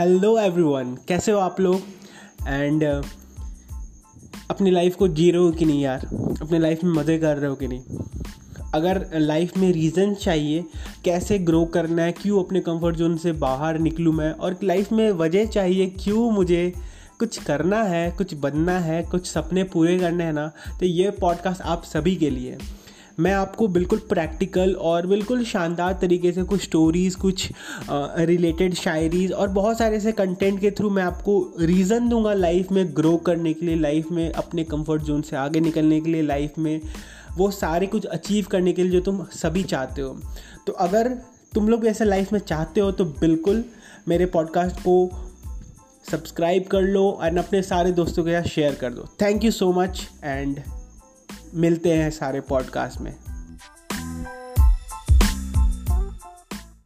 Hello everyone कैसे हो आप लोग? एंड uh, अपनी लाइफ को जी रहे हो कि नहीं यार? अपनी लाइफ में मज़े कर रहे हो कि नहीं? अगर लाइफ में रीज़न चाहिए कैसे ग्रो करना है क्यों अपने कंफर्ट जोन से बाहर निकलूँ मैं और लाइफ में वजह चाहिए क्यों मुझे कुछ करना है कुछ बनना है कुछ सपने पूरे करने हैं ना तो ये पॉडकास्ट आप सभी के लिए मैं आपको बिल्कुल प्रैक्टिकल और बिल्कुल शानदार तरीके से कुछ स्टोरीज़ कुछ रिलेटेड शायरीज़ और बहुत सारे ऐसे कंटेंट के थ्रू मैं आपको रीज़न दूँगा लाइफ में ग्रो करने के लिए लाइफ में अपने कंफर्ट जोन से आगे निकलने के लिए लाइफ में वो सारे कुछ अचीव करने के लिए जो तुम सभी चाहते हो। तो अगर तुम लोग ऐसे लाइफ में चाहते हो तो बिल्कुल मेरे पॉडकास्ट को सब्सक्राइब कर लो एंड अपने सारे दोस्तों के साथ शेयर कर दो। Thank you so much and मिलते हैं सारे पॉडकास्ट में।